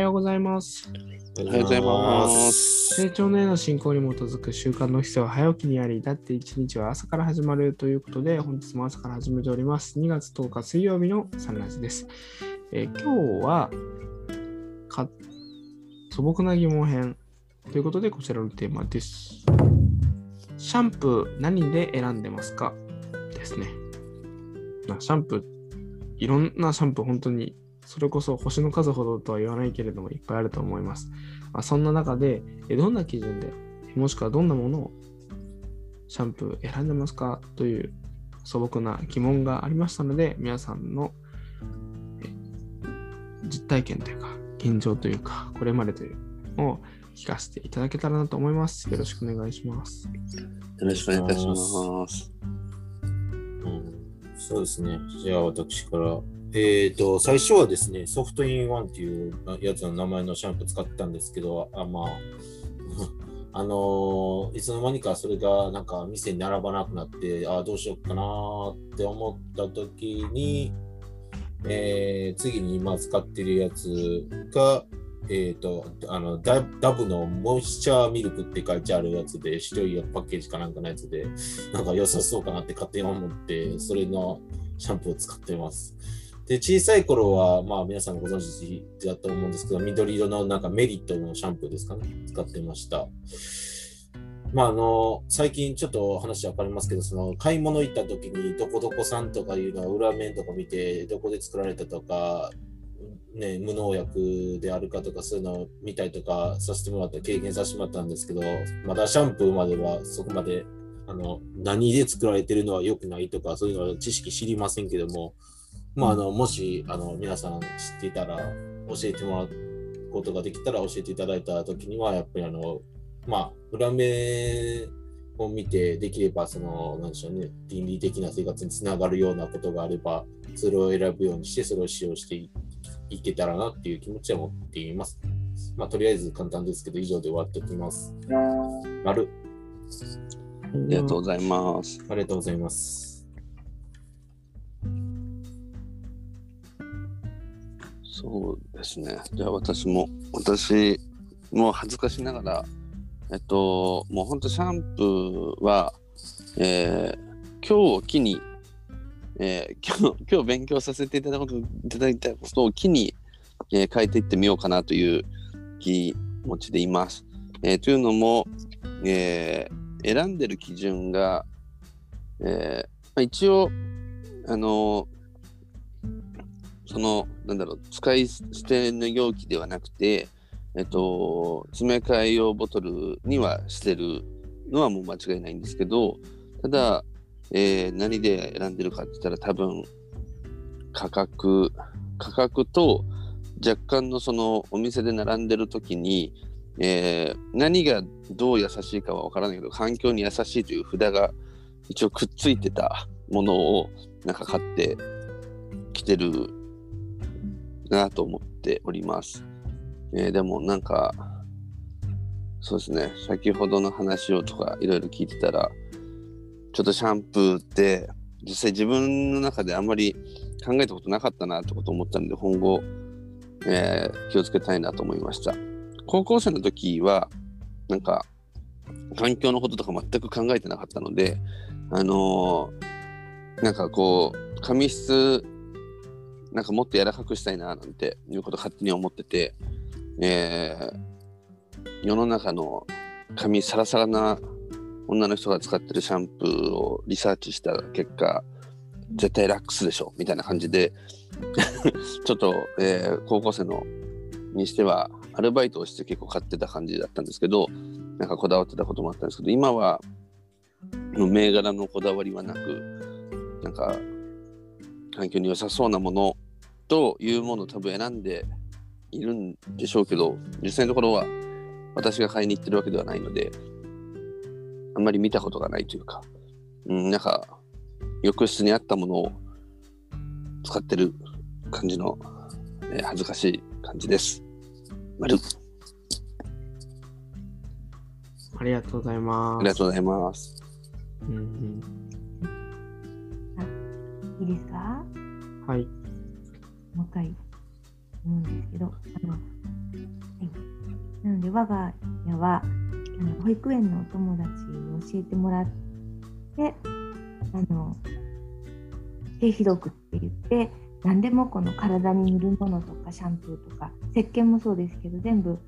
ようございます。おはようございます。成長のへの進行に基づく習慣の必要は早起きにあり、だって一日は朝から始まるということで、本日も朝から始めております。2月10日水曜日のサンライズです。えー今日はか素朴な疑問編ということで、こちらのテーマです。シャンプー何で選んでますか？ですね。まあシャンプー、いろんなシャンプー本当にそれこそ星の数ほどとは言わないけれどもいっぱいあると思います。まあ、そんな中で、えどんな基準で、もしくはどんなものをシャンプー選んでますか？という素朴な疑問がありましたので、皆さんのえ実体験というか、現状というか、これまでというのを聞かせていただけたらなと思います。よろしくお願いします。よろしくお願いいたします。うんそうですね。じゃあ私から。えっ、と、最初はですね、ソフトインワンっていうやつの名前のシャンプー使ってたんですけど、あまあ、あのーいつの間にかそれがなんか店に並ばなくなって、あどうしようかなーって思った時に、えー次に今使ってるやつが、えっ、と、あのダ、ダブのモイスチャーミルクって書いてあるやつで、白いパッケージかなんかのやつで、なんか良さそうかなって勝手に思って、それのシャンプーを使ってます。で、小さい頃は、まあ皆さんご存知だと思うんですけど、緑色のなんかメリットのシャンプーですかね、使ってました。まああの、最近ちょっと話分かりますけど、その買い物行った時にどこどこさんとかいうのは裏面とか見て、どこで作られたとか、ね、無農薬であるかとかそういうのを見たりとかさせてもらった経験させてもらったんですけどまだシャンプーまではそこまであの何で作られてるのは良くないとかそういうのは知識知りませんけども、まあ、あのもしあの皆さん知っていたら教えてもらうことができたら教えていただいた時にはやっぱりあのまあ裏目を見てできればそのなんでしょうね倫理的な生活につながるようなことがあればそれを選ぶようにしてそれを使用していいけたらなっていう気持ちは持っています。まあとりあえず簡単ですけど以上で終わっておきます。丸ありがとうございます。ありがとうございます。そうですね。じゃあ私も、私も恥ずかしながら、えっと、もうほんとシャンプーは、えー今日を機に、えー今日、今日勉強させていただくこといただいたことを機に、えー変えていってみようかなという気持ちでいます。えーというのも、えー選んでる基準が、えーま、一応、あのその、なんだろう、使い捨ての容器ではなくて、えっと、詰め替え用ボトルにはしてるのはもう間違いないんですけど、ただ、えー何で選んでるかって言ったら多分、価格、価格と若干のそのお店で並んでる時に、えー何がどう優しいかは分からないけど、環境に優しいという札が一応くっついてたものをなんか買ってきてるなと思っております。えーでもなんか、そうですね、先ほどの話をとかいろいろ聞いてたら、ちょっとシャンプーって実際自分の中であんまり考えたことなかったなってこと思ったので、今後、えー気をつけたいなと思いました。高校生の時は、なんか、環境のこととか全く考えてなかったので、あのーなんかこう、髪質、なんかもっと柔らかくしたいななんていうこと勝手に思ってて、えー世の中の髪サラサラな女の人が使ってるシャンプーをリサーチした結果、絶対ラックスでしょみたいな感じで、ちょっと、えー高校生のにしてはアルバイトをして結構買ってた感じだったんですけど、なんかこだわってたこともあったんですけど、今は銘柄のこだわりはなく、なんか環境に良さそうなものというものを多分選んでいるんでしょうけど、実際のところは私が買いに行ってるわけではないので、あんまり見たことがないというか、うん、なんか浴室にあったものを使ってる感じの、えー恥ずかしい感じです。丸ありがとうございます。ありがとうございます。うんうんいいですか？はい。もう一回思うんですけど、あの、はい、なので我が家はあの保育園のお友達に教えてもらってあの低肥毒って言って何でもこの体に塗るものとかシャンプーとか石鹸もそうですけど全部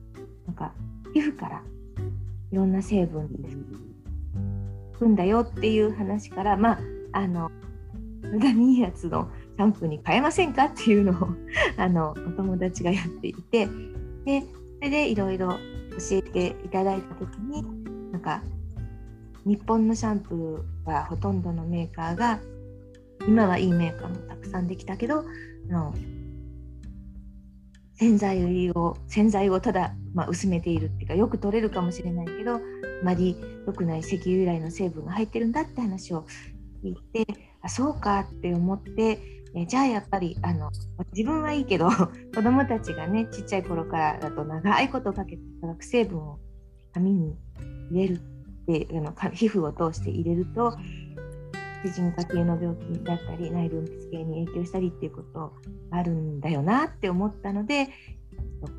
なんか皮膚からいろんな成分ですくんだよっていう話からまああの無駄にいいやつのシャンプーに変えませんか？っていうのを あのお友達がやっていてでそれでいろいろ教えていただいた時になんか日本のシャンプーはほとんどのメーカーが今はいいメーカーもたくさんできたけどあの洗剤を洗剤をただ、まあ、薄めているっていうかよく取れるかもしれないけどあまり良くない石油由来の成分が入ってるんだって話を聞いてあそうかって思ってえじゃあやっぱりあの自分はいいけど 子どもたちがねちっちゃい頃からだと長いことかけて化学成分を髪に入れるってあの皮膚を通して入れると婦人科系の病気だったり内分泌系に影響したりっていうことあるんだよなって思ったので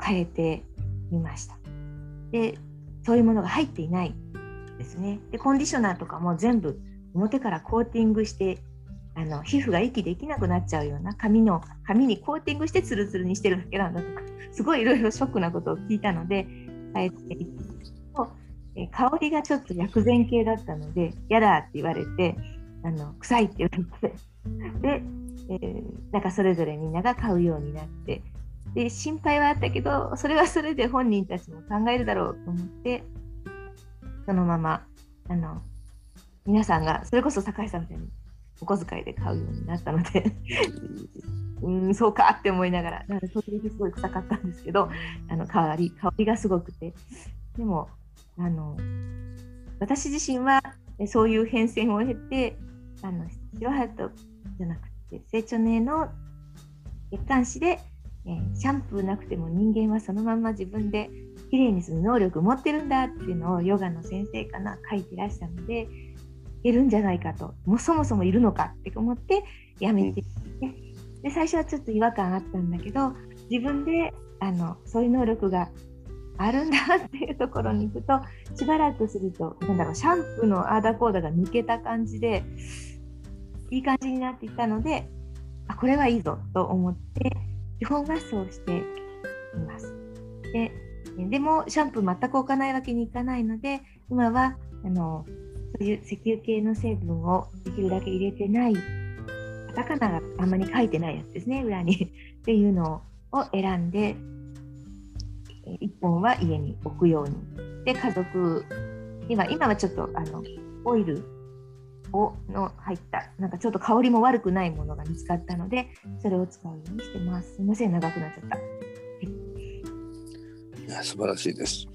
変えてみました。でそういうものが入っていないですね。でコンディショナーとかも全部表からコーティングしてあの皮膚が息できなくなっちゃうような髪の髪にコーティングしてツルツルにしてるだけなんだとかすごいいろいろショックなことを聞いたので変えていとえ香りがちょっと薬膳系だったので嫌だって言われてあの臭いって言われてで、えー、なんかそれぞれみんなが買うようになってで心配はあったけどそれはそれで本人たちも考えるだろうと思ってそのままあの皆さんがそれこそ酒井さんみたいにお小遣いで買うようになったので。うん。そうかって思いながら。なのでそれですごい臭かったんですけどあの香り香りがすごくて。でもあの私自身はそういう変遷を経てあの白ハトじゃなくて成長年の月刊誌で、えー、シャンプーなくても人間はそのまま自分できれいにする能力を持ってるんだっていうのをヨガの先生かな書いてらしたのでいるんじゃないかと。もうそもそもいるのかって思ってやめてで最初はちょっと違和感あったんだけど自分であのそういう能力があるんだっていうところに行くとしばらくするとなんだろうシャンプーのアーダーコーダが抜けた感じでいい感じになっていったのであこれはいいぞと思って基本はそうしています。ででもシャンプー全く置かないわけにいかないので今はあのそういう石油系の成分をできるだけ入れてないカタカナがあんまり書いてないやつですね裏に。っていうのを選んで1本は家に置くように。で家族には今はちょっとあのオイルをの入ったなんかちょっと香りも悪くないものが見つかったのでそれを使うようにしてます。すいません長くなっちゃった、いや素晴らしいです。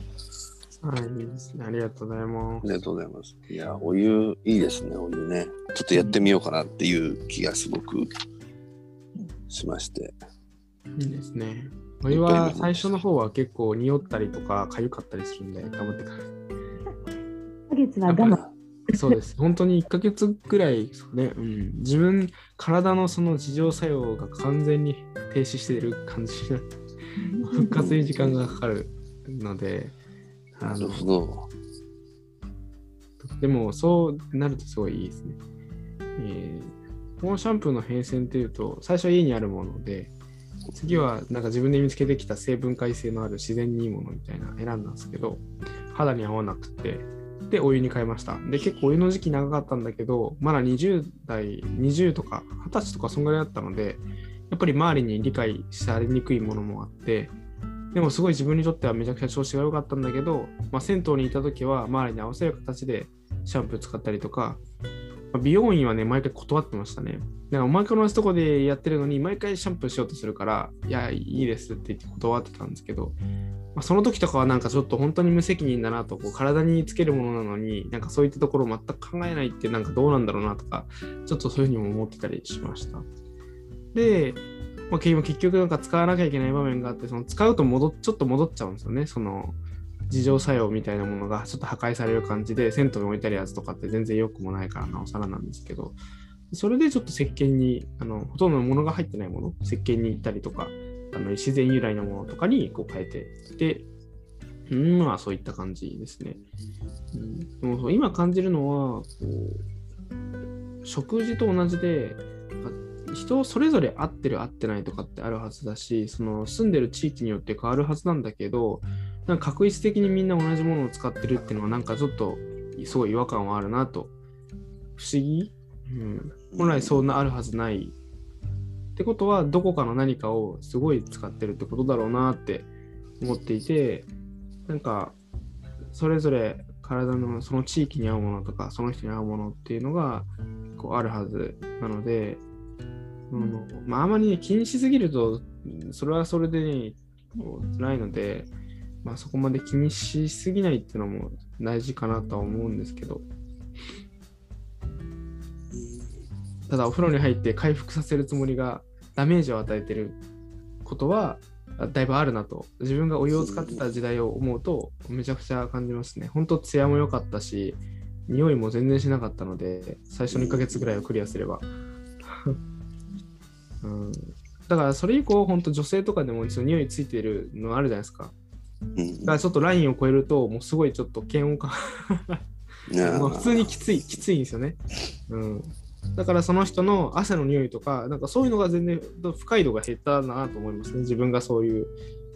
はい、いいですね。ありがとうございます。ありがとうございます。いや、お湯、いいですね、お湯ね。ちょっとやってみようかなっていう気がすごくしまして。いいですね。お湯は最初の方は結構匂ったりとか痒かったりするんで、頑張ってください。1ヶ月は我慢。そうです。本当に1ヶ月ぐらいですね、うん。自分、体のその自浄作用が完全に停止している感じ復活に時間がかかるので、なるほど。でも、そうなるとすごいいいですね。えー、このシャンプーの変遷っていうと、最初は家にあるもので、次はなんか自分で見つけてきた成分解性のある自然にいいものみたいな選んだんですけど、肌に合わなくて、で、お湯に変えました。で、結構お湯の時期長かったんだけど、まだ20代、20とか20歳とかそんぐらいだったので、やっぱり周りに理解されにくいものもあって、でもすごい自分にとってはめちゃくちゃ調子が良かったんだけど、まあ、銭湯にいた時は周りに合わせる形でシャンプー使ったりとか、まあ、美容院はね、毎回断ってましたね。だからお前と同じとこでやってるのに、毎回シャンプーしようとするから、いや、いいですって言って断ってたんですけど、まあ、その時とかはなんかちょっと本当に無責任だなと、こう体につけるものなのに、なんかそういったところを全く考えないってなんかどうなんだろうなとか、ちょっとそういうふうにも思ってたりしました。で、まあ、結局なんか使わなきゃいけない場面があって、その使うと戻ちょっと戻っちゃうんですよね。その自浄作用みたいなものがちょっと破壊される感じで、銭湯に置いてあるやつとかって全然良くもないからなおさらなんですけど、それでちょっと石鹸に、あのほとんどのものが入ってないもの、石鹸に行ったりとか、あの自然由来のものとかにこう変えて、で、うん、まあそういった感じですね。うん、でも今感じるのはこう、食事と同じで、人それぞれ合ってる合ってないとかってあるはずだし、その住んでる地域によって変わるはずなんだけど、なんか確一的にみんな同じものを使ってるっていうのはなんかちょっとすごい違和感はあるなと。不思議、うん、本来そんなあるはずない。ってことはどこかの何かをすごい使ってるってことだろうなって思っていて、なんか、それぞれ体のその地域に合うものとか、その人に合うものっていうのがこうあるはずなので、うん。まあ、あまり、ね、気にしすぎると、それはそれで、ね、辛いので、まあ、そこまで気にしすぎないっていうのも大事かなとは思うんですけど、ただお風呂に入って回復させるつもりがダメージを与えてることはだいぶあるなと。自分がお湯を使ってた時代を思うとめちゃくちゃ感じますね。本当ツヤも良かったし匂いも全然しなかったので最初の1ヶ月ぐらいをクリアすれば、うん、だからそれ以降本当女性とかでもその匂いついてるのあるじゃないですか。うん。だからちょっとラインを超えるともうすごいちょっと嫌悪感。普通にきつい、きついんですよね。うん。だからその人の汗の匂いとか、なんかそういうのが全然不快度が減ったなと思いますね。自分がそういう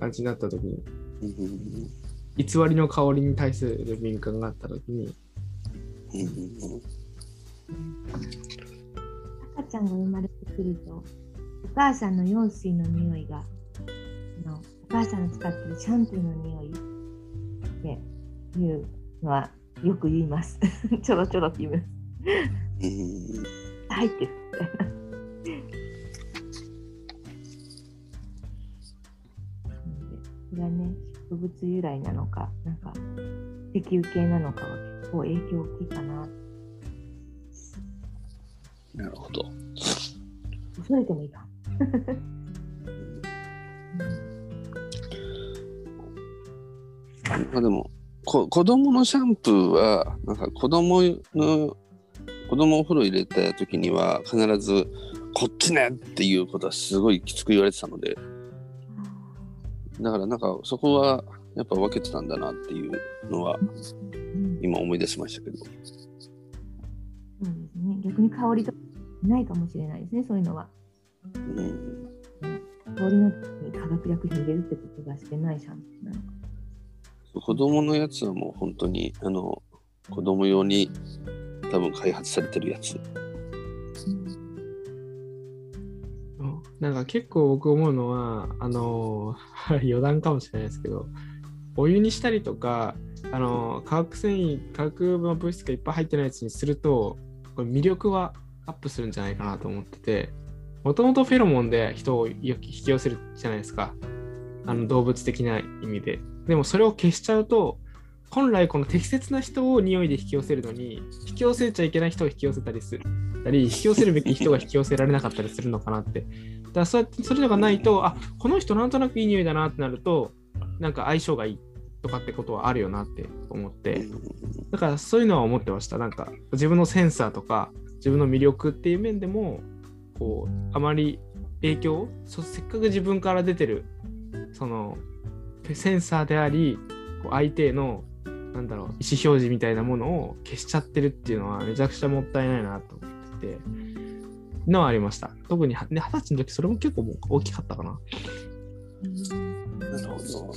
感じになった時に。うん偽りの香りに対する敏感があった時に。うん。赤ちゃん。が生まれてくると、お母さんの羊水の匂いが、あのお母さんが使ってるシャンプーの匂いっていうのはよく言います。ちょろちょろ言います。うん入ってる みたいな。それはね、植物由来なのか、なんか石油系なのかは結構影響大きいかな。なるほど。恐れてもいいか。まあでもこ子供のシャンプーはなんか子供の子供お風呂入れた時には必ずこっちねっていうことはすごいきつく言われてたのでだからなんかそこはやっぱ分けてたんだなっていうのはうん今思い出しましたけど。そうですね。逆に香りとかないかもしれないですね、そういうのは。うん香りの時に化学薬品入れるってことがしてないシャンプーなのか。子供のやつはもう本当にあの子供用に多分開発されてるやつ。うんなんか結構僕思うのは、あのー 余談かもしれないですけど、お湯にしたりとか、あのー化学繊維、化学の物質がいっぱい入ってないやつにすると、これ魅力はアップするんじゃないかなと思ってて、もともとフェロモンで人を引き寄せるじゃないですか。あの動物的な意味で。でもそれを消しちゃうと、本来この適切な人を匂いで引き寄せるのに、引き寄せちゃいけない人を引き寄せたりする。たり引き寄せるべき人が引き寄せられなかったりするのかなって。だからそうやってそういうのがないと、あこの人なんとなくいい匂いだなってなると、なんか相性がいいとかってことはあるよなって思って、だからそういうのは思ってました。なんか自分のセンサーとか自分の魅力っていう面でも、こう、あまり影響？そせっかく自分から出てる、そのセンサーであり、こう相手へのなんだろう意思表示みたいなものを消しちゃってるっていうのはめちゃくちゃもったいないなと思っててのはありました特に二十歳の時それも結構もう大きかったかななるほど。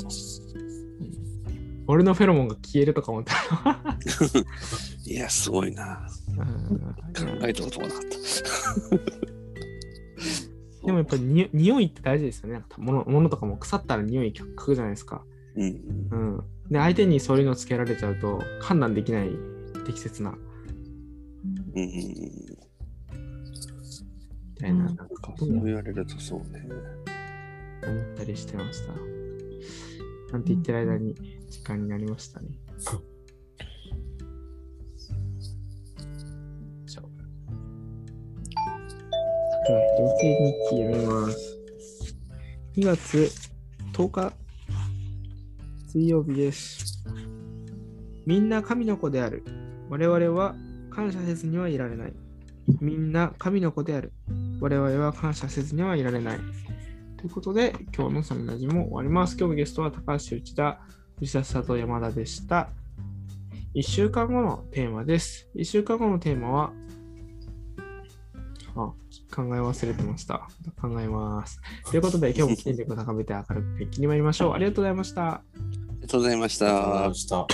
俺のフェロモンが消えるとか思ったら いや、すごいな。うん考えたこともなかった。でもやっぱりに匂いって大事ですよねなんか物物とかも腐ったら匂い嗅ぐじゃないですかうん。うんで相手にそういうのつけられちゃうと判断できない適切なうん。みたいなうんなんかそう言われるとそうね。思ったりしてました。なんて言ってる間に時間になりましたね。じゃ日記読みます。2月10日水曜日です。みんな神の子である。我々は感謝せずにはいられない。みんな神の子である。我々は感謝せずにはいられない。ということで、今日のサムラジも終わります。今日のゲストは高橋内田藤田と山田でした。1週間後のテーマです。1週間後のテーマは、あ、考え忘れてました。考えます。ということで、今日も記念力を高めて明るく元気に参りましょう。ありがとうございました。ありがとうございました。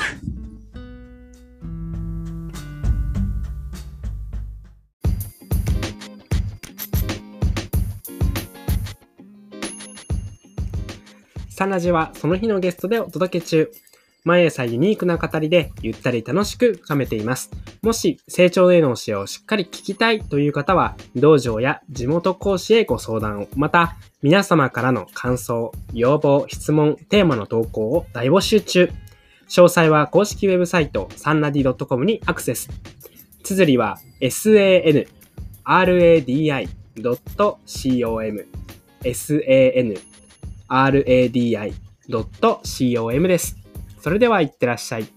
サナジはその日のゲストでお届け中。毎朝ユニークな語りでゆったり楽しく深めています。もし成長への教えをしっかり聞きたいという方は、道場や地元講師へご相談を、また皆様からの感想、要望、質問、テーマの投稿を大募集中。詳細は公式ウェブサイトサンラディ .com にアクセス。綴りは sanradi.com san radi.com です。それではいってらっしゃい。